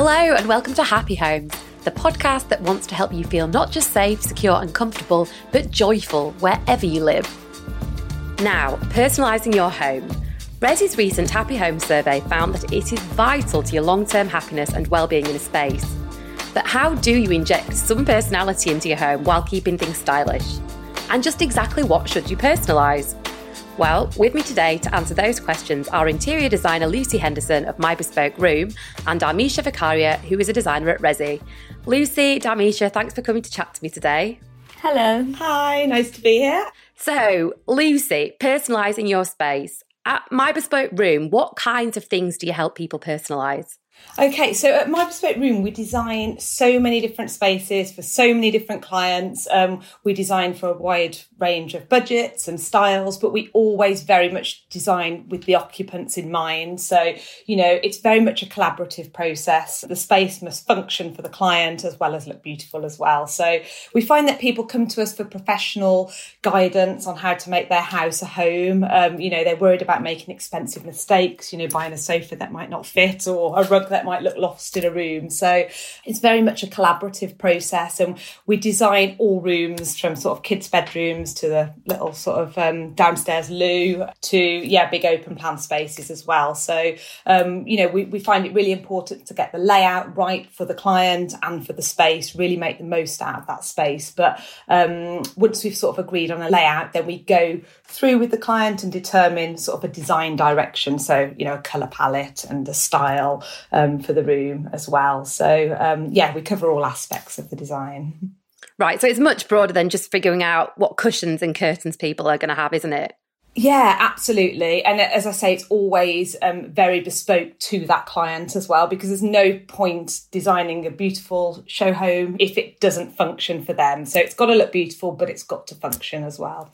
Hello, and welcome to Happy Homes, the podcast that wants to help you feel not just safe, secure, and comfortable, but joyful wherever you live. Now, personalising your home. Resi's recent Happy Home survey found that it is vital to your long term happiness and well-being in a space. But how do you inject some personality into your home while keeping things stylish? And just exactly what should you personalise? Well, with me today to answer those questions are interior designer Lucy Henderson of My Bespoke Room and Dharmeesha Vakharia, who is a designer at Resi. Lucy, Dharmeesha, thanks for coming to chat to me today. Hello. Hi, nice to be here. So, Lucy, personalising your space. At My Bespoke Room, what kinds of things do you help people personalise? Okay, so at My Bespoke Room, we design so many different spaces for so many different clients. Um, we design for a wide range of budgets and styles, but we always very much design with the occupants in mind. So, you know, it's very much a collaborative process. The space must function for the client as well as look beautiful as well. So we find that people come to us for professional guidance on how to make their house a home. Um, you know, they're worried about making expensive mistakes, you know, buying a sofa that might not fit or a rug that might look lost in a room. So it's very much a collaborative process. And we design all rooms from sort of kids' bedrooms to the little sort of um, downstairs loo to, yeah, big open plan spaces as well. So, um, you know, we, we find it really important to get the layout right for the client and for the space, really make the most out of that space. But um, once we've sort of agreed on a layout, then we go through with the client and determine sort of a design direction. So, you know, a colour palette and a style um, for the room as well. So, um, yeah, we cover all aspects of the design. Right. So it's much broader than just figuring out what cushions and curtains people are going to have, isn't it? Yeah, absolutely. And as I say, it's always um, very bespoke to that client as well, because there's no point designing a beautiful show home if it doesn't function for them. So it's got to look beautiful, but it's got to function as well.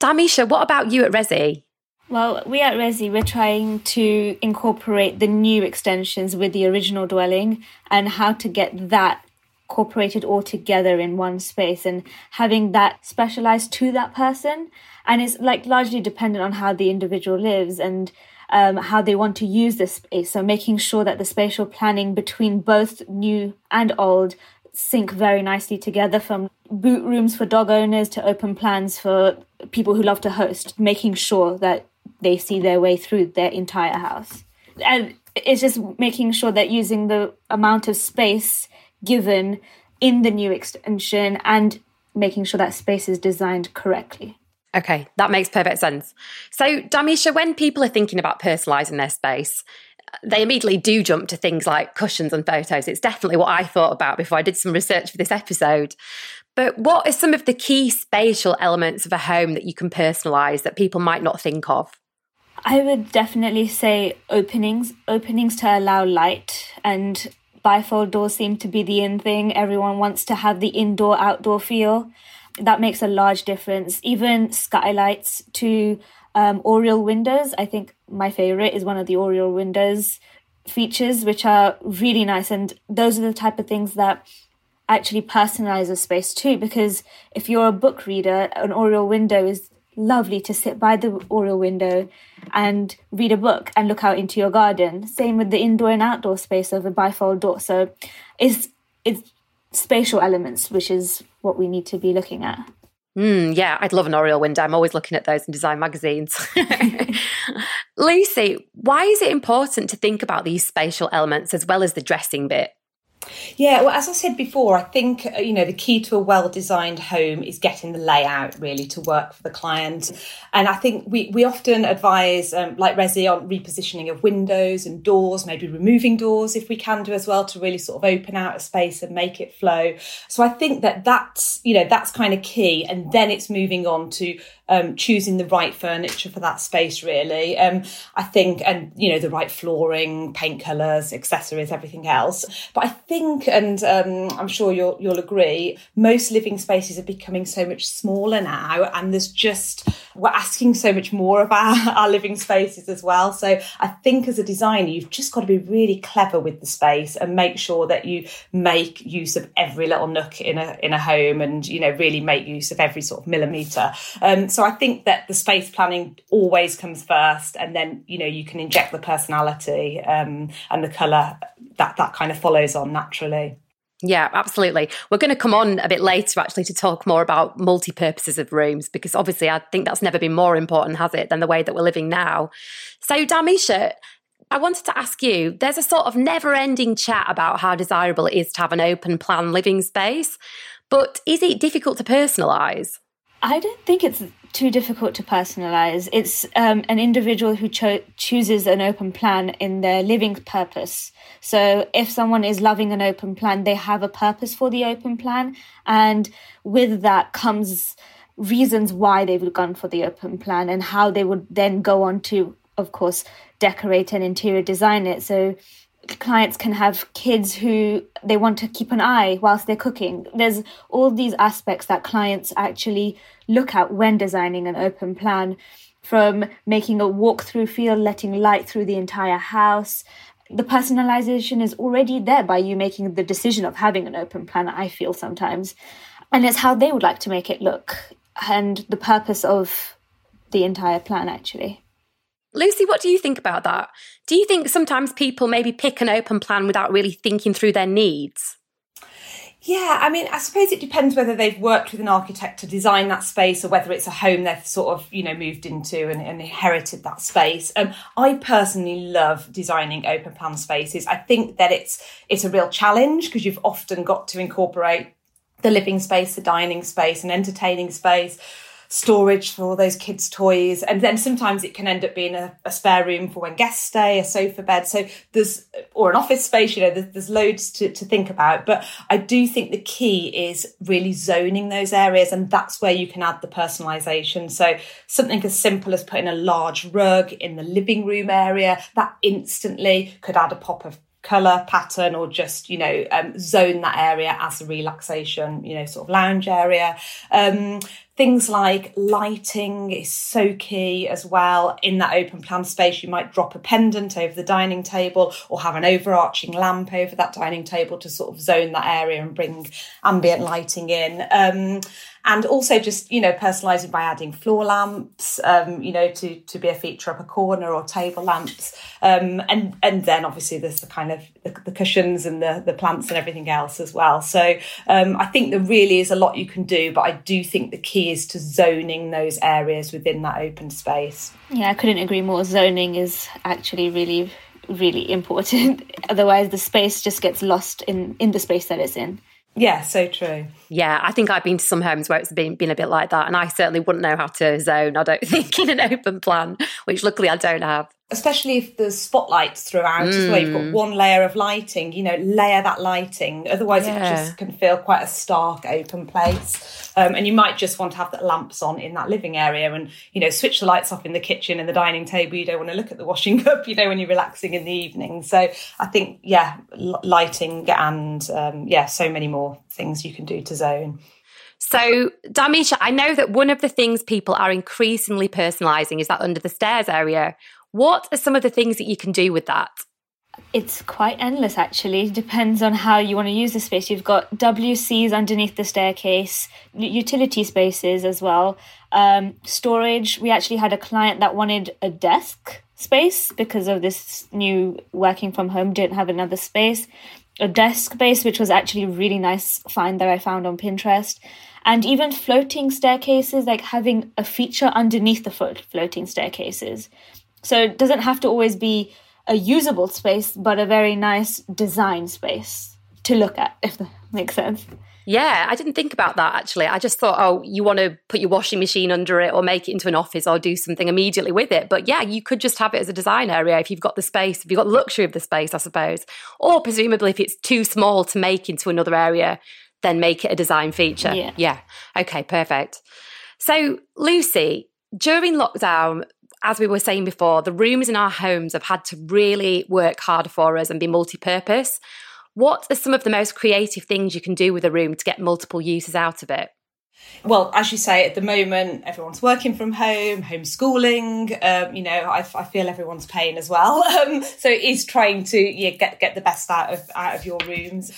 Dharmeesha, what about you at Resi? Well, we at Resi, we're trying to incorporate the new extensions with the original dwelling and how to get that incorporated all together in one space and having that specialized to that person. And it's like largely dependent on how the individual lives and um, how they want to use this space. So making sure that the spatial planning between both new and old sync very nicely together from boot rooms for dog owners to open plans for people who love to host, making sure that they see their way through their entire house. And it's just making sure that using the amount of space given in the new extension and making sure that space is designed correctly. Okay, that makes perfect sense. So, Dharmeesha, when people are thinking about personalising their space, they immediately do jump to things like cushions and photos. It's definitely what I thought about before I did some research for this episode. But what are some of the key spatial elements of a home that you can personalise that people might not think of? I would definitely say openings, openings to allow light and bifold doors seem to be the in thing. Everyone wants to have the indoor outdoor feel. That makes a large difference. Even skylights to um, Oriel windows. I think my favorite is one of the Oriel windows features, which are really nice. And those are the type of things that actually personalize a space too. Because if you're a book reader, an Oriel window is lovely to sit by the Oriel window and read a book and look out into your garden. Same with the indoor and outdoor space of a bifold door. So it's it's spatial elements, which is what we need to be looking at. Mm, yeah, I'd love an Oriel window. I'm always looking at those in design magazines. Lucy, why is it important to think about these spatial elements as well as the dressing bit? Yeah, well, as I said before, I think uh, you know the key to a well-designed home is getting the layout really to work for the client, and I think we we often advise, um, like Resi, on repositioning of windows and doors, maybe removing doors if we can do as well to really sort of open out a space and make it flow. So I think that that's you know that's kind of key, and then it's moving on to um, choosing the right furniture for that space really. Um, i think and you know the right flooring paint colors accessories everything else. But i think and um, i'm sure you'll you'll agree most living spaces are becoming so much smaller now and there's just we're asking so much more of our, our living spaces as well. So i think as a designer you've just got to be really clever with the space and make sure that you make use of every little nook in a in a home and you know really make use of every sort of millimeter. Um, so I think that the space planning always comes first, and then you know you can inject the personality um, and the color that that kind of follows on naturally. Yeah, absolutely. We're going to come on a bit later actually to talk more about multi purposes of rooms because obviously I think that's never been more important, has it, than the way that we're living now. So, Dharmeesha, I wanted to ask you there's a sort of never ending chat about how desirable it is to have an open plan living space, but is it difficult to personalise? I don't think it's too difficult to personalize. It's um, an individual who cho- chooses an open plan in their living purpose. So if someone is loving an open plan, they have a purpose for the open plan. And with that comes reasons why they've gone for the open plan and how they would then go on to, of course, decorate and interior design it. So clients can have kids who they want to keep an eye whilst they're cooking. There's all these aspects that clients actually look at when designing an open plan from making a walk-through feel, letting light through the entire house. The personalization is already there by you making the decision of having an open plan, I feel sometimes. And it's how they would like to make it look and the purpose of the entire plan, actually. Lucy, what do you think about that? Do you think sometimes people maybe pick an open plan without really thinking through their needs? Yeah, I mean, I suppose it depends whether they've worked with an architect to design that space or whether it's a home they've sort of, you know, moved into and, and inherited that space. Um, I personally love designing open plan spaces. I think that it's it's a real challenge because you've often got to incorporate the living space, the dining space, and entertaining space storage for all those kids' toys. And then sometimes it can end up being a, a, spare room for when guests stay, a sofa bed. So there's, or an office space, you know, there's, there's loads to, to think about. But I do think the key is really zoning those areas. And that's where you can add the personalization. So something as simple as putting a large rug in the living room area, that instantly could add a pop of color pattern or just you know um, zone that area as a relaxation you know sort of lounge area um, Things like lighting is so key as well. In that open plan space, you might drop a pendant over the dining table or have an overarching lamp over that dining table to sort of zone that area and bring ambient lighting in. Um, and also just you know personalizing by adding floor lamps um, you know to to be a feature up a corner or table lamps um, and and then obviously there's the kind of the, the, cushions and the the plants and everything else as well so um, I think there really is a lot you can do but I do think the key is to zoning those areas within that open space. Yeah I couldn't agree more. Zoning is actually really really important. Otherwise the space just gets lost in in the space that it's in. Yeah, so true. Yeah, I think I've been to some homes where it's been, been a bit like that, and I certainly wouldn't know how to zone, I don't think, in an open plan, which luckily I don't have especially if there's spotlights throughout mm. as well. You've got mm. one layer of lighting, you know, layer that lighting. Otherwise, yeah. it just can feel quite a stark open place. Um, and you might just want to have the lamps on in that living area and, you know, switch the lights off in the kitchen and the dining table. You don't want to look at the washing up, you know, when you're relaxing in the evening. So I think, yeah, lighting and, um, yeah, so many more things you can do to zone. So, Dharmeesha, I know that one of the things people are increasingly personalising is that under the stairs area. What are some of the things that you can do with that? It's quite endless actually. Depends on how you want to use the space. You've got WCs underneath the staircase, utility spaces as well, um, storage. We actually had a client that wanted a desk space because of this new working from home, didn't have another space. A desk space, which was actually really nice find that I found on Pinterest and even floating staircases, like having a feature underneath the floating staircases. So it doesn't have to always be a usable space, but a very nice design space to look at, if that makes sense. Yeah, I didn't think about that actually. I just thought, oh, you want to put your washing machine under it or make it into an office or do something immediately with it. But yeah, you could just have it as a design area if you've got the space, if you've got the luxury of the space, I suppose. Or presumably if it's too small to make into another area, then make it a design feature. Yeah. yeah. Okay, perfect. So, Lucy, during lockdown, as we were saying before, the rooms in our homes have had to really work hard for us and be multi purpose. What are some of the most creative things you can do with a room to get multiple uses out of it? Well, as you say, at the moment, everyone's working from home, homeschooling. Um, you know, I, I, feel everyone's pain as well. Um, so it is trying to yeah, get get the best out of out of your rooms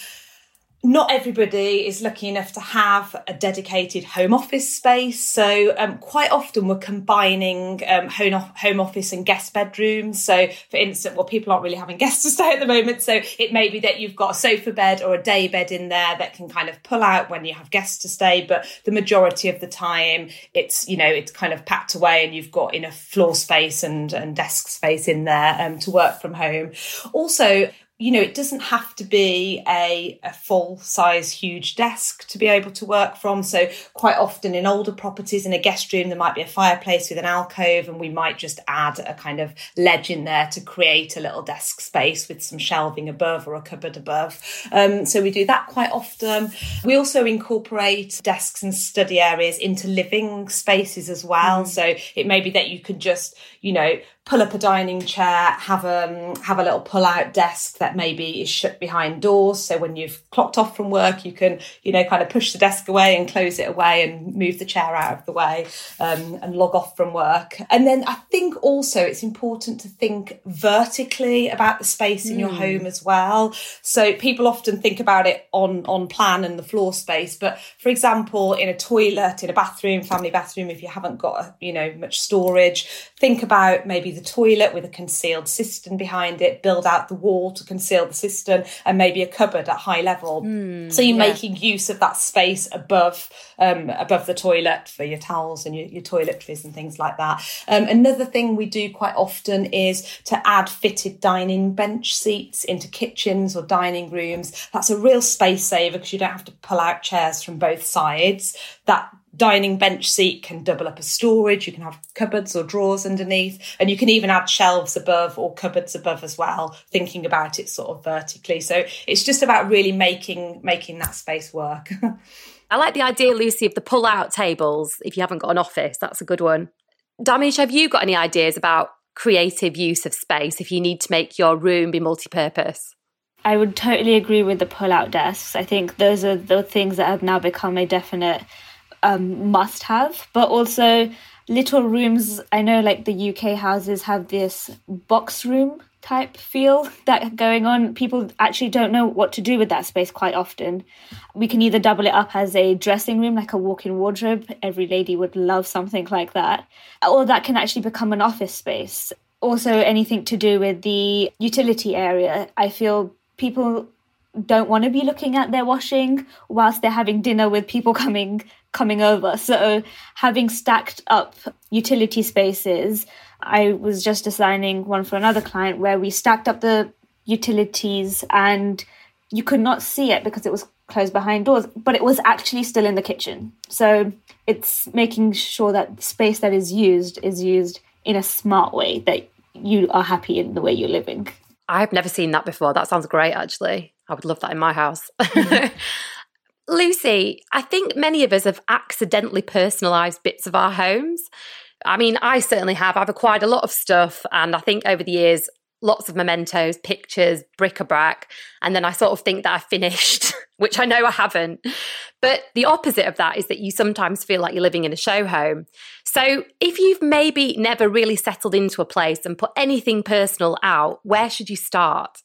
not everybody is lucky enough to have a dedicated home office space. So um, quite often we're combining um, home, home office and guest bedrooms. So for instance, well, people aren't really having guests to stay at the moment. So it may be that you've got a sofa bed or a day bed in there that can kind of pull out when you have guests to stay. But the majority of the time it's, you know, it's kind of packed away and you've got enough floor space and, and desk space in there um, to work from home. Also, you know, it doesn't have to be a, a full size huge desk to be able to work from. So, quite often in older properties in a guest room, there might be a fireplace with an alcove, and we might just add a kind of ledge in there to create a little desk space with some shelving above or a cupboard above. Um, so, we do that quite often. We also incorporate desks and study areas into living spaces as well. Mm. So, it may be that you could just, you know, pull up a dining chair, have a um, have a little pull out desk that maybe is shut behind doors. So when you've clocked off from work, you can you know kind of push the desk away and close it away and move the chair out of the way um, and log off from work. And then I think also it's important to think vertically about the space in mm. your home as well. So people often think about it on on plan and the floor space, but for example, in a toilet, in a bathroom, family bathroom, if you haven't got you know much storage, think about maybe maybe the toilet with a concealed cistern behind it, build out the wall to conceal the cistern, and maybe a cupboard at high level. Mm, so you're yeah. making use of that space above um, above the toilet for your towels and your, your toiletries and things like that. Um, another thing we do quite often is to add fitted dining bench seats into kitchens or dining rooms. That's a real space saver because you don't have to pull out chairs from both sides. That dining bench seat can double up as storage. You can have cupboards or drawers underneath, and you can even add shelves above or cupboards above as well. Thinking about it sort of vertically, so it's just about really making making that space work. I like the idea, Lucy, of the pull-out tables. If you haven't got an office, that's a good one. Dharmeesha, have you got any ideas about creative use of space if you need to make your room be multi-purpose? I would totally agree with the pull-out desks. I think those are the things that have now become a definite um, must have, but also little rooms. I know like the UK houses have this box room type feel that going on. People actually don't know what to do with that space quite often. We can either double it up as a dressing room, like a walk in wardrobe. Every lady would love something like that. Or that can actually become an office space. Also, anything to do with the utility area. I feel people don't want to be looking at their washing whilst they're having dinner with people coming coming over. So having stacked up utility spaces, I was just designing one for another client where we stacked up the utilities and you could not see it because it was closed behind doors, but it was actually still in the kitchen. So it's making sure that space that is used is used in a smart way that you are happy in the way you're living. I've never seen that before. That sounds great, actually. I would love that in my house. Mm-hmm. Lucy, I think many of us have accidentally personalised bits of our homes. I mean, I certainly have. I've acquired a lot of stuff, and I think over the years, lots of mementos, pictures, bric-a-brac, and then I sort of think that I've finished, which I know I haven't. But the opposite of that is that you sometimes feel like you're living in a show home. So if you've maybe never really settled into a place and put anything personal out, where should you start?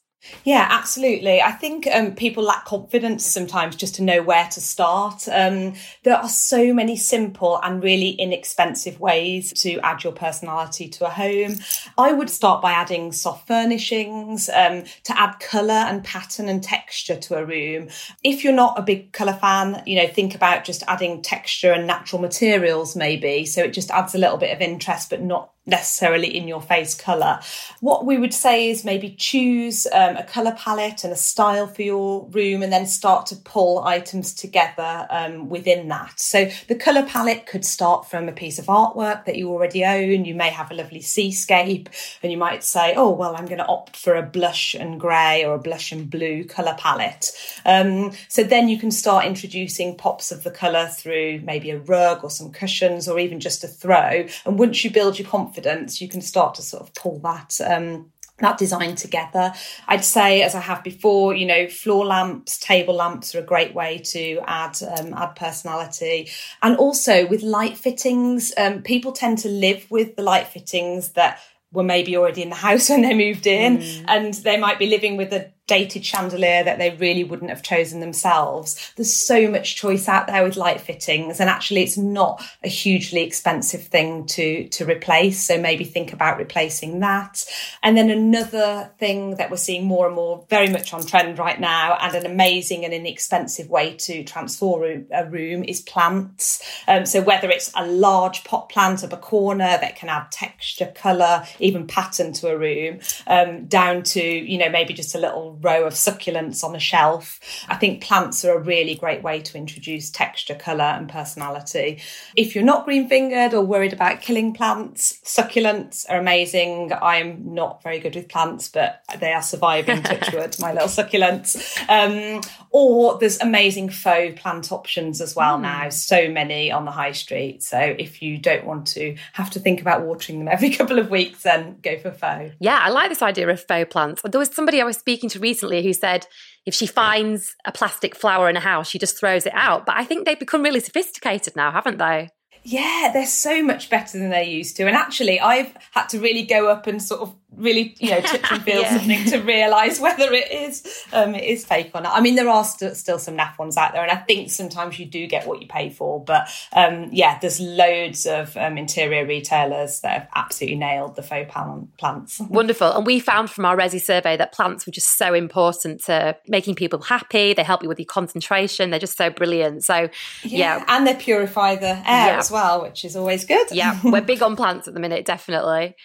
Yeah, absolutely. I think um, people lack confidence sometimes just to know where to start. Um, there are so many simple and really inexpensive ways to add your personality to a home. I would start by adding soft furnishings um, to add colour and pattern and texture to a room. If you're not a big colour fan, you know, think about just adding texture and natural materials maybe. So it just adds a little bit of interest, but not necessarily in your face colour. What we would say is maybe choose um, a colour palette and a style for your room and then start to pull items together um, within that. So the colour palette could start from a piece of artwork that you already own. You may have a lovely seascape and you might say, oh, well, I'm going to opt for a blush and grey or a blush and blue colour palette. Um, so then you can start introducing pops of the colour through maybe a rug or some cushions or even just a throw. And once you build your confidence, confidence, you can start to sort of pull that um, that design together. I'd say, as I have before, you know, floor lamps, table lamps are a great way to add um, add personality, and also with light fittings, um, people tend to live with the light fittings that were maybe already in the house when they moved in, mm. and they might be living with a dated chandelier that they really wouldn't have chosen themselves. There's so much choice out there with light fittings and actually it's not a hugely expensive thing to to replace. So maybe think about replacing that. And then another thing that we're seeing more and more very much on trend right now and an amazing and inexpensive way to transform a room is plants. Um, so whether it's a large pot plant of a corner that can add texture, colour, even pattern to a room, um, down to, you know, maybe just a little row of succulents on a shelf. I think plants are a really great way to introduce texture, colour, and personality. If you're not green fingered or worried about killing plants, succulents are amazing. I'm not very good with plants, but they are surviving, touchwood, my little succulents. Um, or there's amazing faux plant options as well mm. now, so many on the high street. So if you don't want to have to think about watering them every couple of weeks, then go for faux. Yeah, I like this idea of faux plants. There was somebody I was speaking to recently who said if she finds a plastic flower in a house, she just throws it out. But I think they've become really sophisticated now, haven't they? Yeah, they're so much better than they used to. And actually, I've had to really go up and sort of really, you know, touch and feel yeah. something to realise whether it is um, it is fake or not. I mean, there are st- still some naff ones out there, and I think sometimes you do get what you pay for. But um, yeah, there's loads of um, interior retailers that have absolutely nailed the faux plants. Wonderful, and we found from our Resi survey that plants were just so important to making people happy. They help you with your concentration. They're just so brilliant. So yeah, yeah. and they purify the air yeah. as well, which is always good. yeah, we're big on plants at the minute, definitely.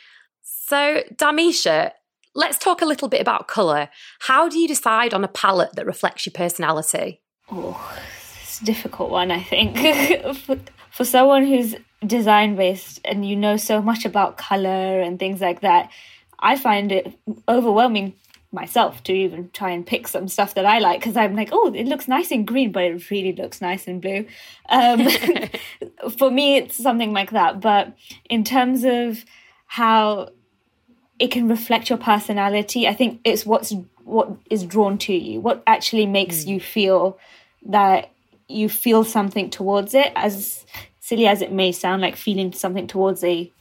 So, Dharmeesha, let's talk a little bit about colour. How do you decide on a palette that reflects your personality? Oh, it's a difficult one, I think. for, for someone who's design based and you know so much about colour and things like that, I find it overwhelming myself to even try and pick some stuff that I like because I'm like, oh, it looks nice in green, but it really looks nice in blue. Um, for me, it's something like that. But in terms of how it can reflect your personality. I think it's what's what is drawn to you, what actually makes mm. you feel that you feel something towards it. As silly as it may sound, like feeling something towards a,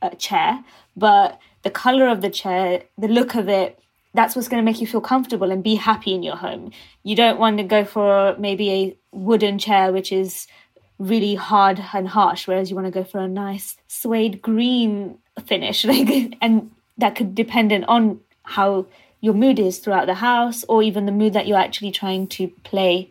a chair, but the color of the chair, the look of it, that's what's going to make you feel comfortable and be happy in your home. You don't want to go for maybe a wooden chair, which is really hard and harsh, whereas you want to go for a nice suede green finish. Like, and that could dependent on how your mood is throughout the house or even the mood that you're actually trying to play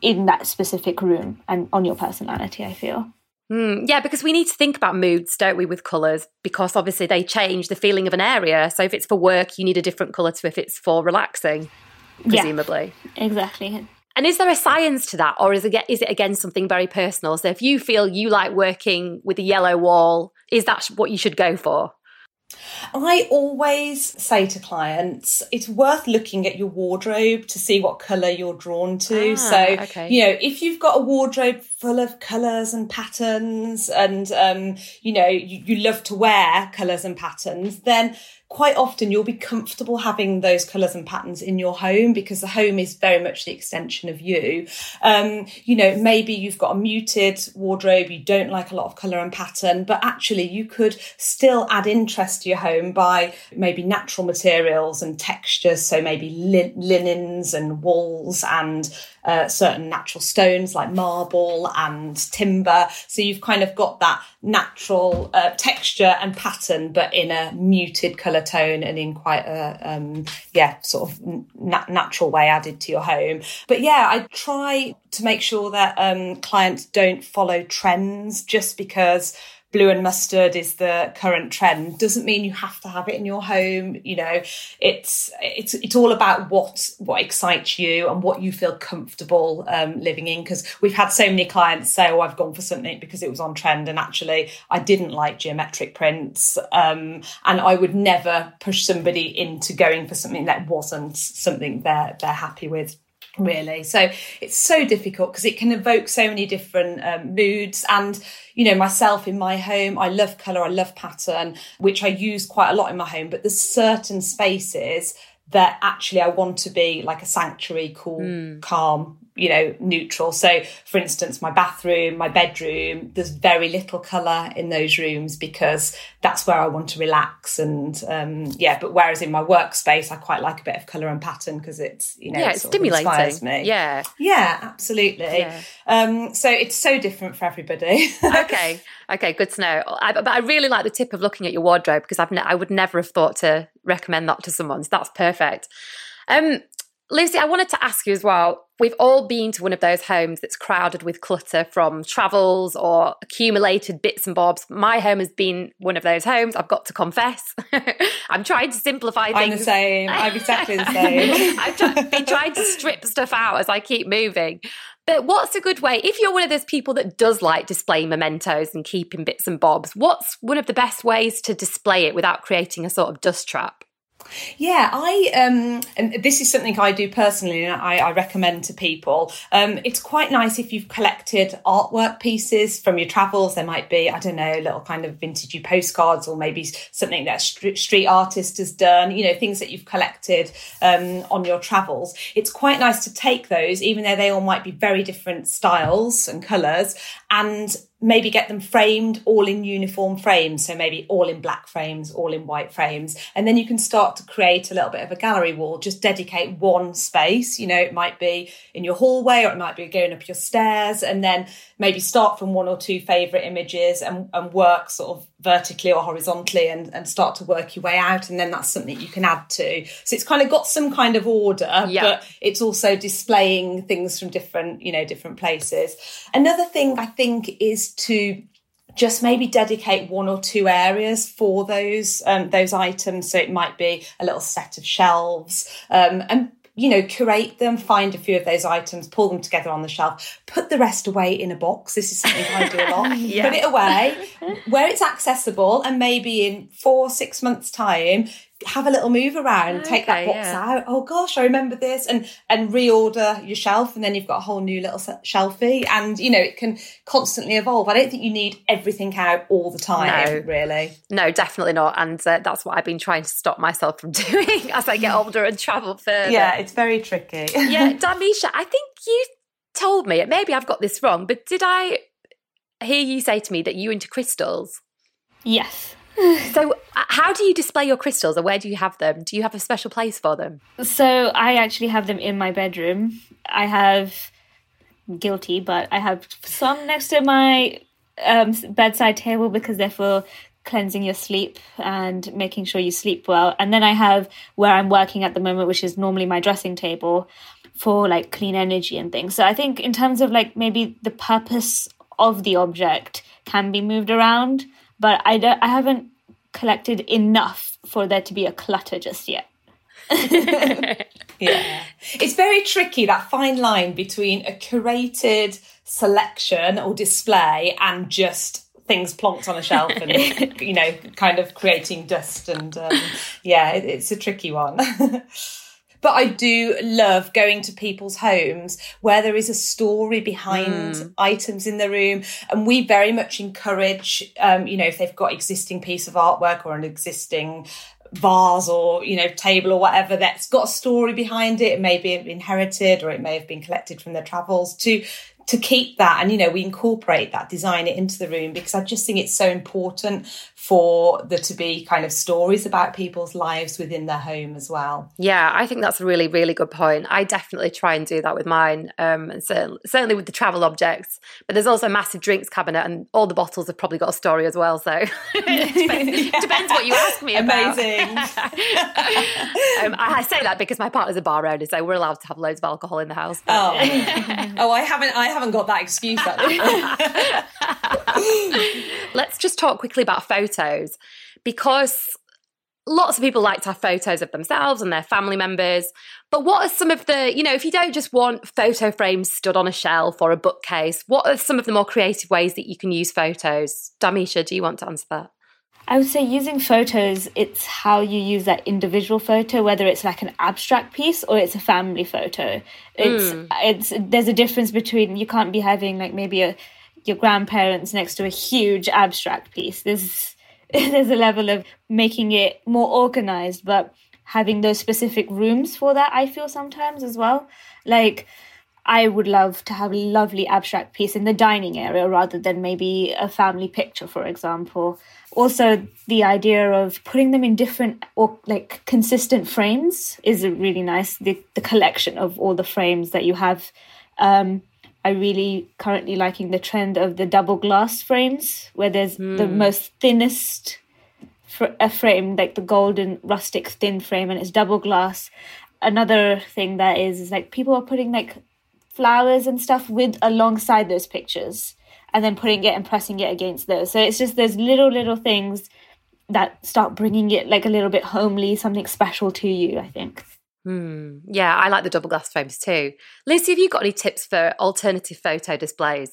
in that specific room and on your personality i feel. Mm, yeah because we need to think about moods don't we with colours? Because obviously they change the feeling of an area. So if it's for work you need a different colour to if it's for relaxing presumably. yeah, exactly. And is there a science to that, or is it is it again something very personal? So if you feel you like working with a yellow wall, is that what you should go for? I always say to clients, it's worth looking at your wardrobe to see what colour you're drawn to. Ah, so, okay. you know, if you've got a wardrobe full of colours and patterns and, um, you know, you, you love to wear colours and patterns, then quite often you'll be comfortable having those colours and patterns in your home because the home is very much the extension of you. Um, you know, maybe you've got a muted wardrobe, you don't like a lot of colour and pattern, but actually you could still add interest to your home by maybe natural materials and textures. So maybe li- linens and wools and uh, certain natural stones like marble and timber. So you've kind of got that natural uh, texture and pattern, but in a muted colour tone and in quite a, um, yeah, sort of na- natural way added to your home. But yeah, I try to make sure that um, clients don't follow trends just because blue and mustard is the current trend doesn't mean you have to have it in your home you know. It's it's it's all about what what excites you and what you feel comfortable um, living in because we've had so many clients say oh i've gone for something because it was on trend and actually i didn't like geometric prints um, and i would never push somebody into going for something that wasn't something they're they're happy with really. So it's so difficult because it can evoke so many different um, moods. And you know myself in my home i love color i love pattern which i use quite a lot in my home. But there's certain spaces that actually i want to be like a sanctuary cool mm. calm you know neutral so for instance my bathroom my bedroom there's very little color in those rooms because that's where i want to relax and um, yeah but whereas in my workspace i quite like a bit of color and pattern because it's you know yeah, it it's stimulating. me Yeah. yeah absolutely Yeah. um, so it's so different for everybody okay. Okay. Good to know. I, but I really like the tip of looking at your wardrobe because I've ne- I would never have thought to recommend that to someone. So that's perfect. Um, Lucy, I wanted to ask you as well. We've all been to one of those homes that's crowded with clutter from travels or accumulated bits and bobs. My home has been one of those homes. I've got to confess. I'm trying to simplify things. i'm the same i'm exactly the same I've try- been trying to strip stuff out as I keep moving. But what's a good way, if you're one of those people that does like displaying mementos and keeping bits and bobs, what's one of the best ways to display it without creating a sort of dust trap? Yeah, I um, and this is something I do personally, and I, I recommend to people. Um, it's quite nice if you've collected artwork pieces from your travels. There might be, I don't know, little kind of vintagey postcards, or maybe something that a street, artist has done. You know, things that you've collected um, on your travels. It's quite nice to take those, even though they all might be very different styles and colours, and maybe get them framed all in uniform frames. So maybe all in black frames, all in white frames. And then you can start to create a little bit of a gallery wall, just dedicate one space. You know, it might be in your hallway or it might be going up your stairs and then maybe start from one or two favourite images and, and work sort of vertically or horizontally and, and start to work your way out. And then that's something you can add to. So it's kind of got some kind of order, Yeah. but it's also displaying things from different, you know, different places. Another thing I think is to just maybe dedicate one or two areas for those um, those items. So it might be a little set of shelves, um, and you know, curate them, find a few of those items, pull them together on the shelf, put the rest away in a box. This is something I do a lot. Yeah. Put it away where it's accessible, and maybe in four, six months' time, have a little move around, take that box yeah. out. Oh gosh, I remember this, and and reorder your shelf, and then you've got a whole new little shelfie, and you know it can constantly evolve. I don't think you need everything out all the time, No. really. No, definitely not. And uh, that's what I've been trying to stop myself from doing as I get older and travel further. Yeah, it's very tricky. yeah, Dharmeesha, I think you told me, maybe I've got this wrong, but did I hear you say to me that you're into crystals? Yes. So, uh, how do you display your crystals or where do you have them? Do you have a special place for them? So I actually have them in my bedroom. I have guilty, but I have some next to my um, bedside table because they're for cleansing your sleep and making sure you sleep well. And then I have where I'm working at the moment, which is normally my dressing table for like clean energy and things. So I think in terms of like maybe the purpose of the object can be moved around, but I don't, I haven't collected enough for there to be a clutter just yet. Yeah. It's very tricky, that fine line between a curated selection or display and just things plonked on a shelf and, you know, kind of creating dust. And um, yeah, it, it's a tricky one. But I do love going to people's homes where there is a story behind items in the room. And we very much encourage, um, you know, if they've got existing piece of artwork or an existing vase or you know table or whatever that's got a story behind it it may be inherited or it may have been collected from their travels to to keep that and you know we incorporate that design it into the room because i just think it's so important for there to be kind of stories about people's lives within their home as well Yeah, I think that's a really, really good point. I definitely try and do that with mine, um, and certainly, certainly with the travel objects. But there's also a massive drinks cabinet, and all the bottles have probably got a story as well. So it depends, depends what you ask me about. amazing Um, I I say that because my partner's a bar owner, so we're allowed to have loads of alcohol in the house. oh oh i haven't i haven't got that excuse that Let's just talk quickly about photos because lots of people like to have photos of themselves and their family members. But what are some of the, you know, if you don't just want photo frames stood on a shelf or a bookcase, what are some of the more creative ways that you can use photos? Dharmeesha, do you want to answer that? I would say using photos, it's how you use that individual photo, whether it's like an abstract piece or it's a family photo. It's hmm. it's there's a difference between you can't be having like maybe a your grandparents next to a huge abstract piece. There's there's a level of making it more organized, but having those specific rooms for that, I feel sometimes as well. Like I would love to have a lovely abstract piece in the dining area rather than maybe a family picture, for example. Also, the idea of putting them in different or like consistent frames is really nice. The, the collection of all the frames that you have. Um, I really currently liking the trend of the double glass frames, where there's mm. the hmm. most thinnest fr- a frame, like the golden rustic thin frame, and it's double glass. Another thing that is is like people are putting like flowers and stuff with alongside those pictures, and then putting it and pressing it against those. So it's just those little little things that start bringing it like a little bit homely, something special to you. I think. Hmm. Yeah, I like the double glass frames too. Lucy, have you got any tips for alternative photo displays?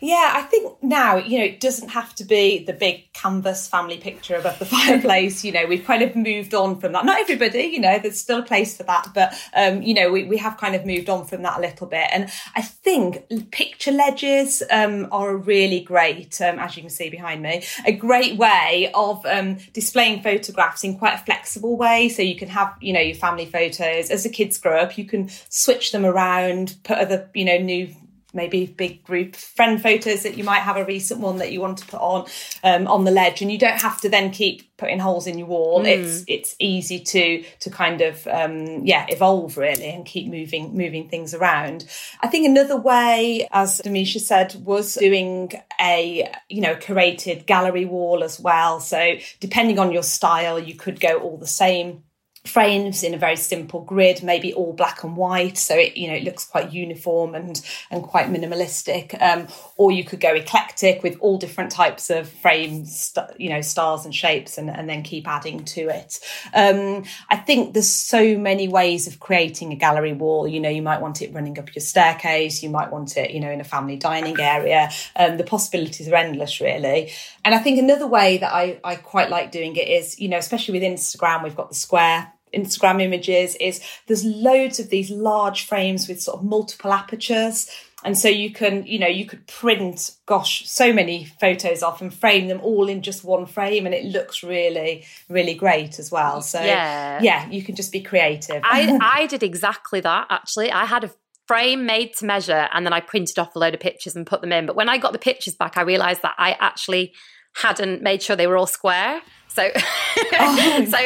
Yeah, I think now, you know, it doesn't have to be the big canvas family picture above the fireplace. you know, we've kind of moved on from that. Not everybody, you know, there's still a place for that, but, um, you know, we, we have kind of moved on from that a little bit. And I think picture ledges um, are a really great, um, as you can see behind me, a great way of um, displaying photographs in quite a flexible way. So you can have, you know, your family photos. As the kids grow up, you can switch them around, put other, you know, new maybe big group friend photos that you might have a recent one that you want to put on um, on the ledge. And you don't have to then keep putting holes in your wall. Mm. it's it's easy to to kind of um, yeah evolve really and keep moving moving things around. I think another way as Dharmeesha said was doing a you know curated gallery wall as well. So depending on your style you could go all the same frames in a very simple grid maybe all black and white so it you know it looks quite uniform and and quite minimalistic. Um, or you could go eclectic with all different types of frames you know styles and shapes and, and then keep adding to it. Um, i think there's so many ways of creating a gallery wall. You know you might want it running up your staircase you might want it you know in a family dining area. Um, the possibilities are endless really and i think another way that i i quite like doing it is you know especially with instagram we've got the square Instagram images is there's loads of these large frames with sort of multiple apertures. And so you can, you know, you could print, gosh, so many photos off and frame them all in just one frame, and it looks really, really great as well. So yeah, yeah you can just be creative. I, I did exactly that actually. I had a frame made to measure, and then I printed off a load of pictures and put them in. But when I got the pictures back, I realised that I actually hadn't made sure they were all square. So, oh. so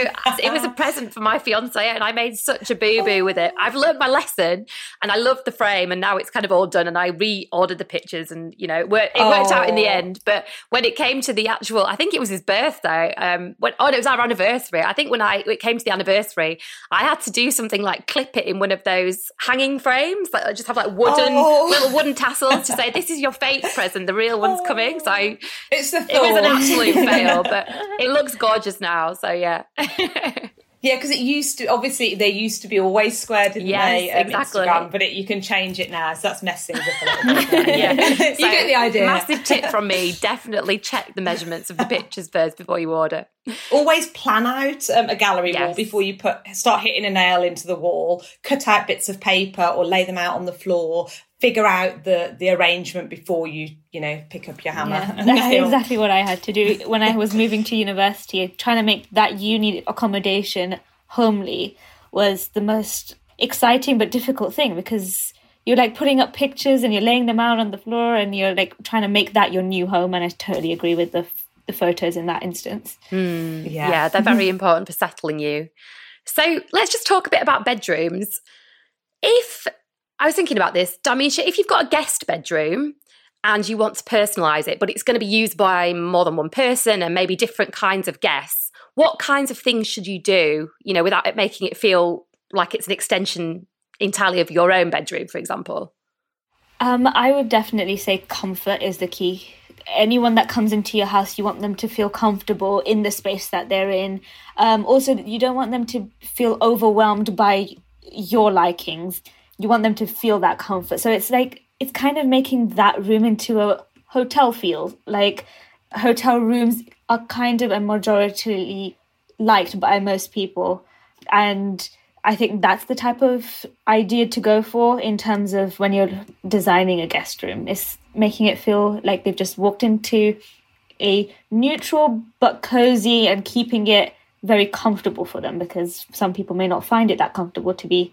it was a present for my fiance, and I made such a boo boo with it. I've learned my lesson, and I love the frame, and now it's kind of all done. And I reordered the pictures, and you know, it worked, it worked oh. out in the end. But when it came to the actual, I think it was his birthday. Um, when oh, no, it was our anniversary. I think when I it came to the anniversary, I had to do something like clip it in one of those hanging frames, like just have like wooden oh. little wooden tassels to say this is your fake present. The real one's coming. So I, it's the it was an absolute fail, but it looks gorgeous now. So yeah. Yeah, because it used to obviously they used to be always squared in yes, the um, exactly. Instagram, but it, you can change it now, so that's messing with a little bit. yeah, you get the idea. Massive tip from me: definitely check the measurements of the pictures first before you order. Always plan out um, a gallery yes. wall before you put start hitting a nail into the wall. Cut out bits of paper or lay them out on the floor figure out the the arrangement before you you know pick up your hammer yeah, that's exactly what i had to do when i was moving to university. Trying to make that uni accommodation homely was the most exciting but difficult thing because you're like putting up pictures and you're laying them out on the floor and you're like trying to make that your new home and i totally agree with the the photos in that instance. Mm, yeah. yeah they're very important for settling you. So let's just talk a bit about bedrooms. If I was thinking about this. Dharmeesha, if you've got a guest bedroom and you want to personalize it, but it's going to be used by more than one person and maybe different kinds of guests, what kinds of things should you do, you know, without it making it feel like it's an extension entirely of your own bedroom, for example? Um, I would definitely say comfort is the key. Anyone that comes into your house, you want them to feel comfortable in the space that they're in. Um, also, you don't want them to feel overwhelmed by your likings you want them to feel that comfort. So it's like it's kind of making that room into a hotel feel. Like hotel rooms are kind of a majority liked by most people. And I think that's the type of idea to go for in terms of when you're designing a guest room. Is making it feel like they've just walked into a neutral but cozy and keeping it very comfortable for them because some people may not find it that comfortable to be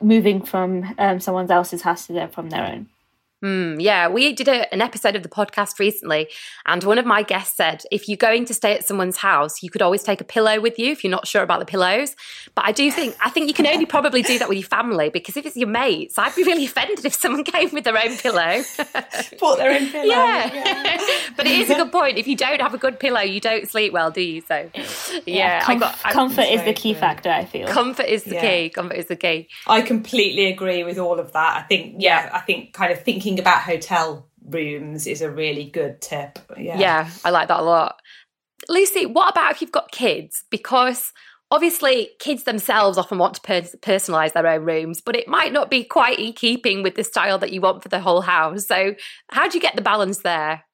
moving from um, someone else's house to their from their own. Mm, yeah, we did a, an episode of the podcast recently, and one of my guests said if you're going to stay at someone's house, you could always take a pillow with you if you're not sure about the pillows. But I do think I think you can only probably do that with your family because if it's your mates, I'd be really offended if someone came with their own pillow. Bought their own pillow. Yeah. yeah. but it is a good point. If you don't have a good pillow, you don't sleep well, do you? So, yeah, yeah com- got, comfort is the key good. factor. I feel comfort is the yeah. key. Comfort is the key. I completely agree with all of that. I think, yeah, I think kind of thinking thinking about hotel rooms is a really good tip. Yeah. Yeah, I like that a lot. Lucy, what about if you've got kids? Because obviously kids themselves often want to per- personalize their own rooms but it might not be quite in keeping with the style that you want for the whole house so how do you get the balance there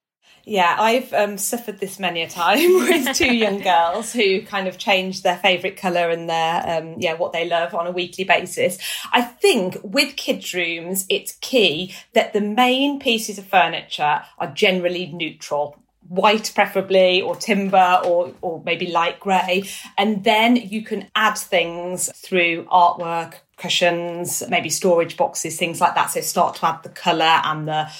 yeah, I've um, suffered this many a time with two young girls who kind of change their favourite colour and their um, yeah what they love on a weekly basis. I think with kids' rooms, it's key that the main pieces of furniture are generally neutral. White preferably or timber or or maybe light grey. And then you can add things through artwork cushions maybe storage boxes things like that. So start to add the colour and the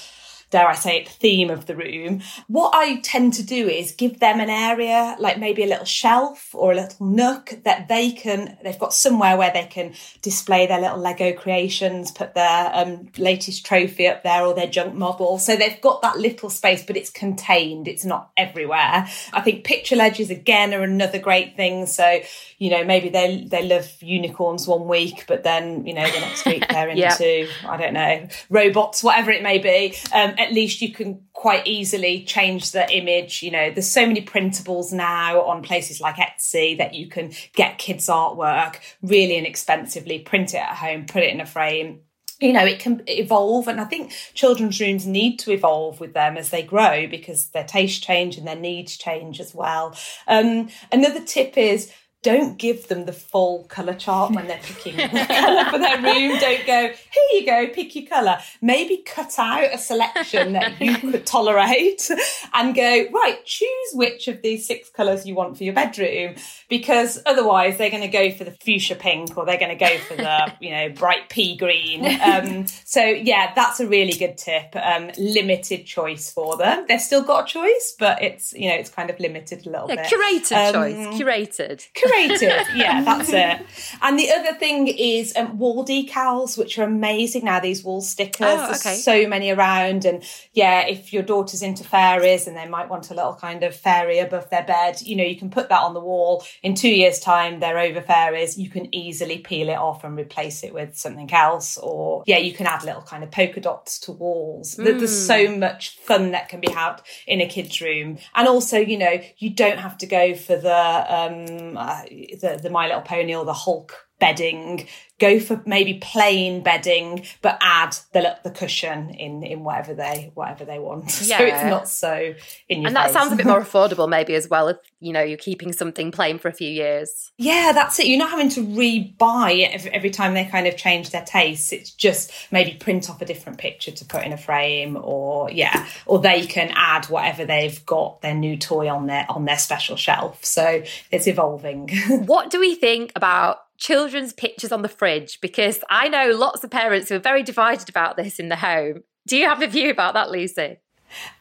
dare I say it, theme of the room. What I tend to do is give them an area, like maybe a little shelf or a little nook that they can, they've got somewhere where they can display their little Lego creations, put their um, latest trophy up there or their junk model. So they've got that little space, but it's contained, it's not everywhere. I think picture ledges again are another great thing. So, you know, maybe they they love unicorns one week, but then, you know, the next week they're into. I don't know, robots, whatever it may be. Um, at least you can quite easily change the image. You know, there's so many printables now on places like Etsy that you can get kids' artwork really inexpensively, print it at home, put it in a frame you know it can evolve and i think children's rooms need to evolve with them as they grow because their tastes change and their needs change as well um, another tip is don't give them the full colour chart when they're picking the colour for their room. Don't go, here you go, pick your colour. Maybe cut out a selection that you could tolerate and go, right, choose which of these six colours you want for your bedroom. Because otherwise they're going to go for the fuchsia pink or they're going to go for the, you know, bright pea green. Um, so yeah, that's a really good tip. Um, limited choice for them. They've still got a choice, but it's, you know, it's kind of limited a little yeah, bit. Curated um, choice, curated Curated, yeah, that's it. And the other thing is um, wall decals, which are amazing now. These wall stickers, oh, okay. there's so many around. And yeah, if your daughter's into fairies and they might want a little kind of fairy above their bed, you know, you can put that on the wall. In two years' time, they're over fairies. You can easily peel it off and replace it with something else. Or yeah, you can add little kind of polka dots to walls. Mm. There's so much fun that can be had in a kid's room. And also, you know, you don't have to go for the um, uh, the, the My Little Pony or the Hulk bedding go for maybe plain bedding but add the the cushion in in whatever they whatever they want. Yeah. so it's not so in your and that face. sounds a bit more affordable maybe as well if you know you're keeping something plain for a few years. Yeah that's it. You're not having to rebuy it every, every time they kind of change their tastes. It's just maybe print off a different picture to put in a frame or yeah or they can add whatever they've got their new toy on their on their special shelf. So it's evolving. What do we think about children's pictures on the fridge because I know lots of parents who are very divided about this in the home. Do you have a view about that, Lucy?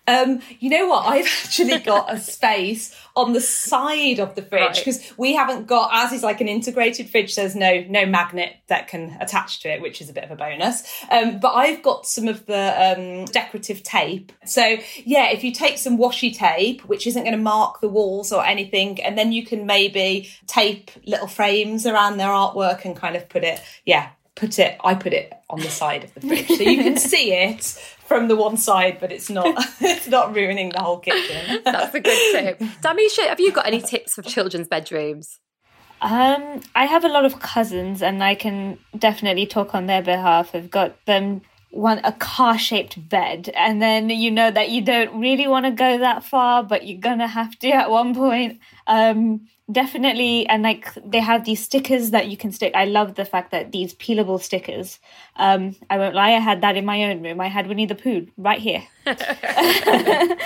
Um, you know what? I've actually got a space on the side of the fridge because right. we haven't got as is like an integrated fridge. There's no no magnet that can attach to it, which is a bit of a bonus. Um, but I've got some of the um, decorative tape. So yeah, if you take some washi tape, which isn't going to mark the walls or anything, and then you can maybe tape little frames around their artwork and kind of put it, yeah, put it. I put it on the side of the fridge so you can see it from the one side, but it's not it's not ruining the whole kitchen. That's a good tip. Dharmeesha, have you got any tips for children's bedrooms? Um, I have a lot of cousins, and I can definitely talk on their behalf. I've got them one a car shaped bed, and then you know that you don't really want to go that far, but you're gonna have to at one point. Um, definitely and like they have these stickers that you can stick. I love the fact that these peelable stickers um i won't lie i had that in my own room. I had winnie the pooh right here.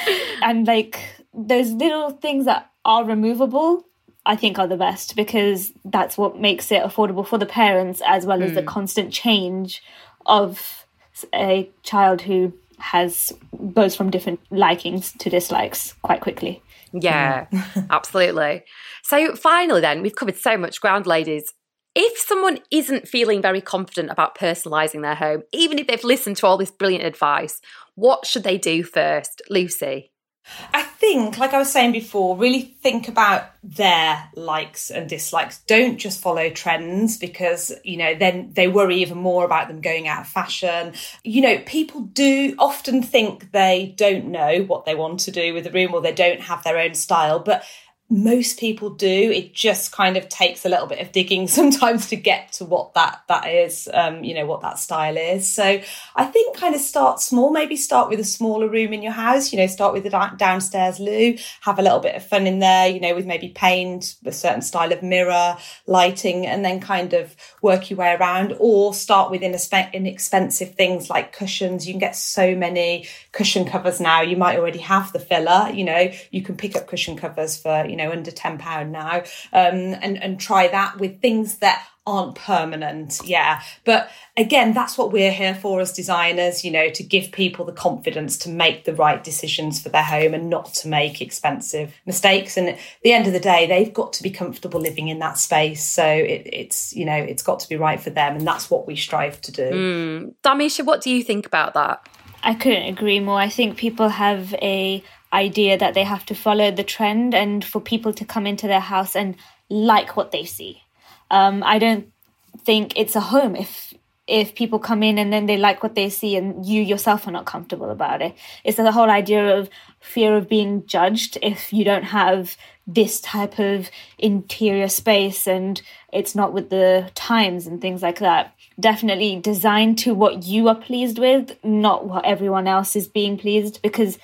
And like those little things that are removable I think are the best because that's what makes it affordable for the parents as well as the constant change of a child who has goes from different likings to dislikes quite quickly. Yeah, absolutely. So, finally, then, we've covered so much ground, ladies. If someone isn't feeling very confident about personalising their home, even if they've listened to all this brilliant advice, what should they do first? Lucy? I think, like I was saying before, really think about their likes and dislikes. Don't just follow trends because, you know, then they worry even more about them going out of fashion. You know, people do often think they don't know what they want to do with the room or they don't have their own style, but most people do it just kind of takes a little bit of digging sometimes to get to what that that is um, you know what that style is. So i think kind of start small maybe start with a smaller room in your house you know start with the downstairs loo have a little bit of fun in there you know with maybe paint a certain style of mirror lighting and then kind of work your way around or start with inexpensive things like cushions. You can get so many cushion covers now you might already have the filler you know you can pick up cushion covers for you know under £10 now, um, and, and try that with things that aren't permanent. Yeah. But again, that's what we're here for as designers, you know, to give people the confidence to make the right decisions for their home and not to make expensive mistakes. And at the end of the day, they've got to be comfortable living in that space. So it, it's, you know, it's got to be right for them. And that's what we strive to do. Mm. Dharmeesha, what do you think about that? I couldn't agree more. I think people have a idea that they have to follow the trend and for people to come into their house and like what they see. Um, I don't think it's a home if if people come in and then they like what they see and you yourself are not comfortable about it. It's the whole idea of fear of being judged if you don't have this type of interior space and it's not with the times and things like that. Definitely designed to what you are pleased with, not what everyone else is being pleased because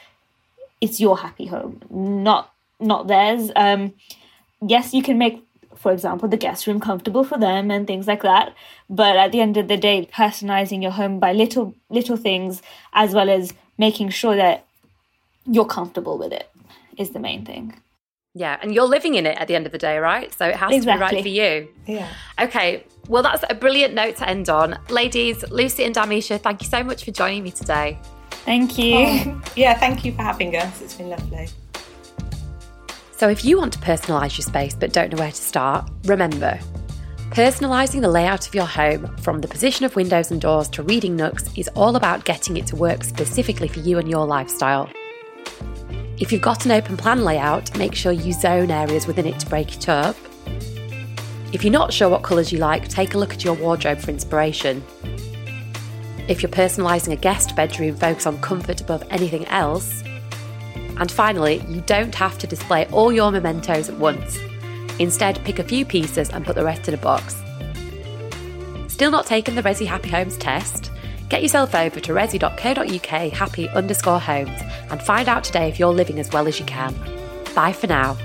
it's your happy home, not not theirs. Um, yes, you can make, for example, the guest room comfortable for them and things like that. But at the end of the day, personalizing your home by little little things, as well as making sure that you're comfortable with it, is the main thing. Yeah, and you're living in it at the end of the day, right? So it has exactly. to be right for you. Yeah. Okay, well, that's a brilliant note to end on. Ladies, Lucy and Dharmeesha, thank you so much for joining me today. Thank you. Oh, yeah, thank you for having us. It's been lovely. So, if you want to personalise your space but don't know where to start, remember personalising the layout of your home from the position of windows and doors to reading nooks is all about getting it to work specifically for you and your lifestyle. If you've got an open plan layout, make sure you zone areas within it to break it up. If you're not sure what colours you like, take a look at your wardrobe for inspiration. If you're personalising a guest bedroom, focus on comfort above anything else. And finally, you don't have to display all your mementos at once. Instead, pick a few pieces and put the rest in a box. Still not taking the Resi Happy Homes test? Get yourself over to resi.co.uk happy underscore homes and find out today if you're living as well as you can. Bye for now.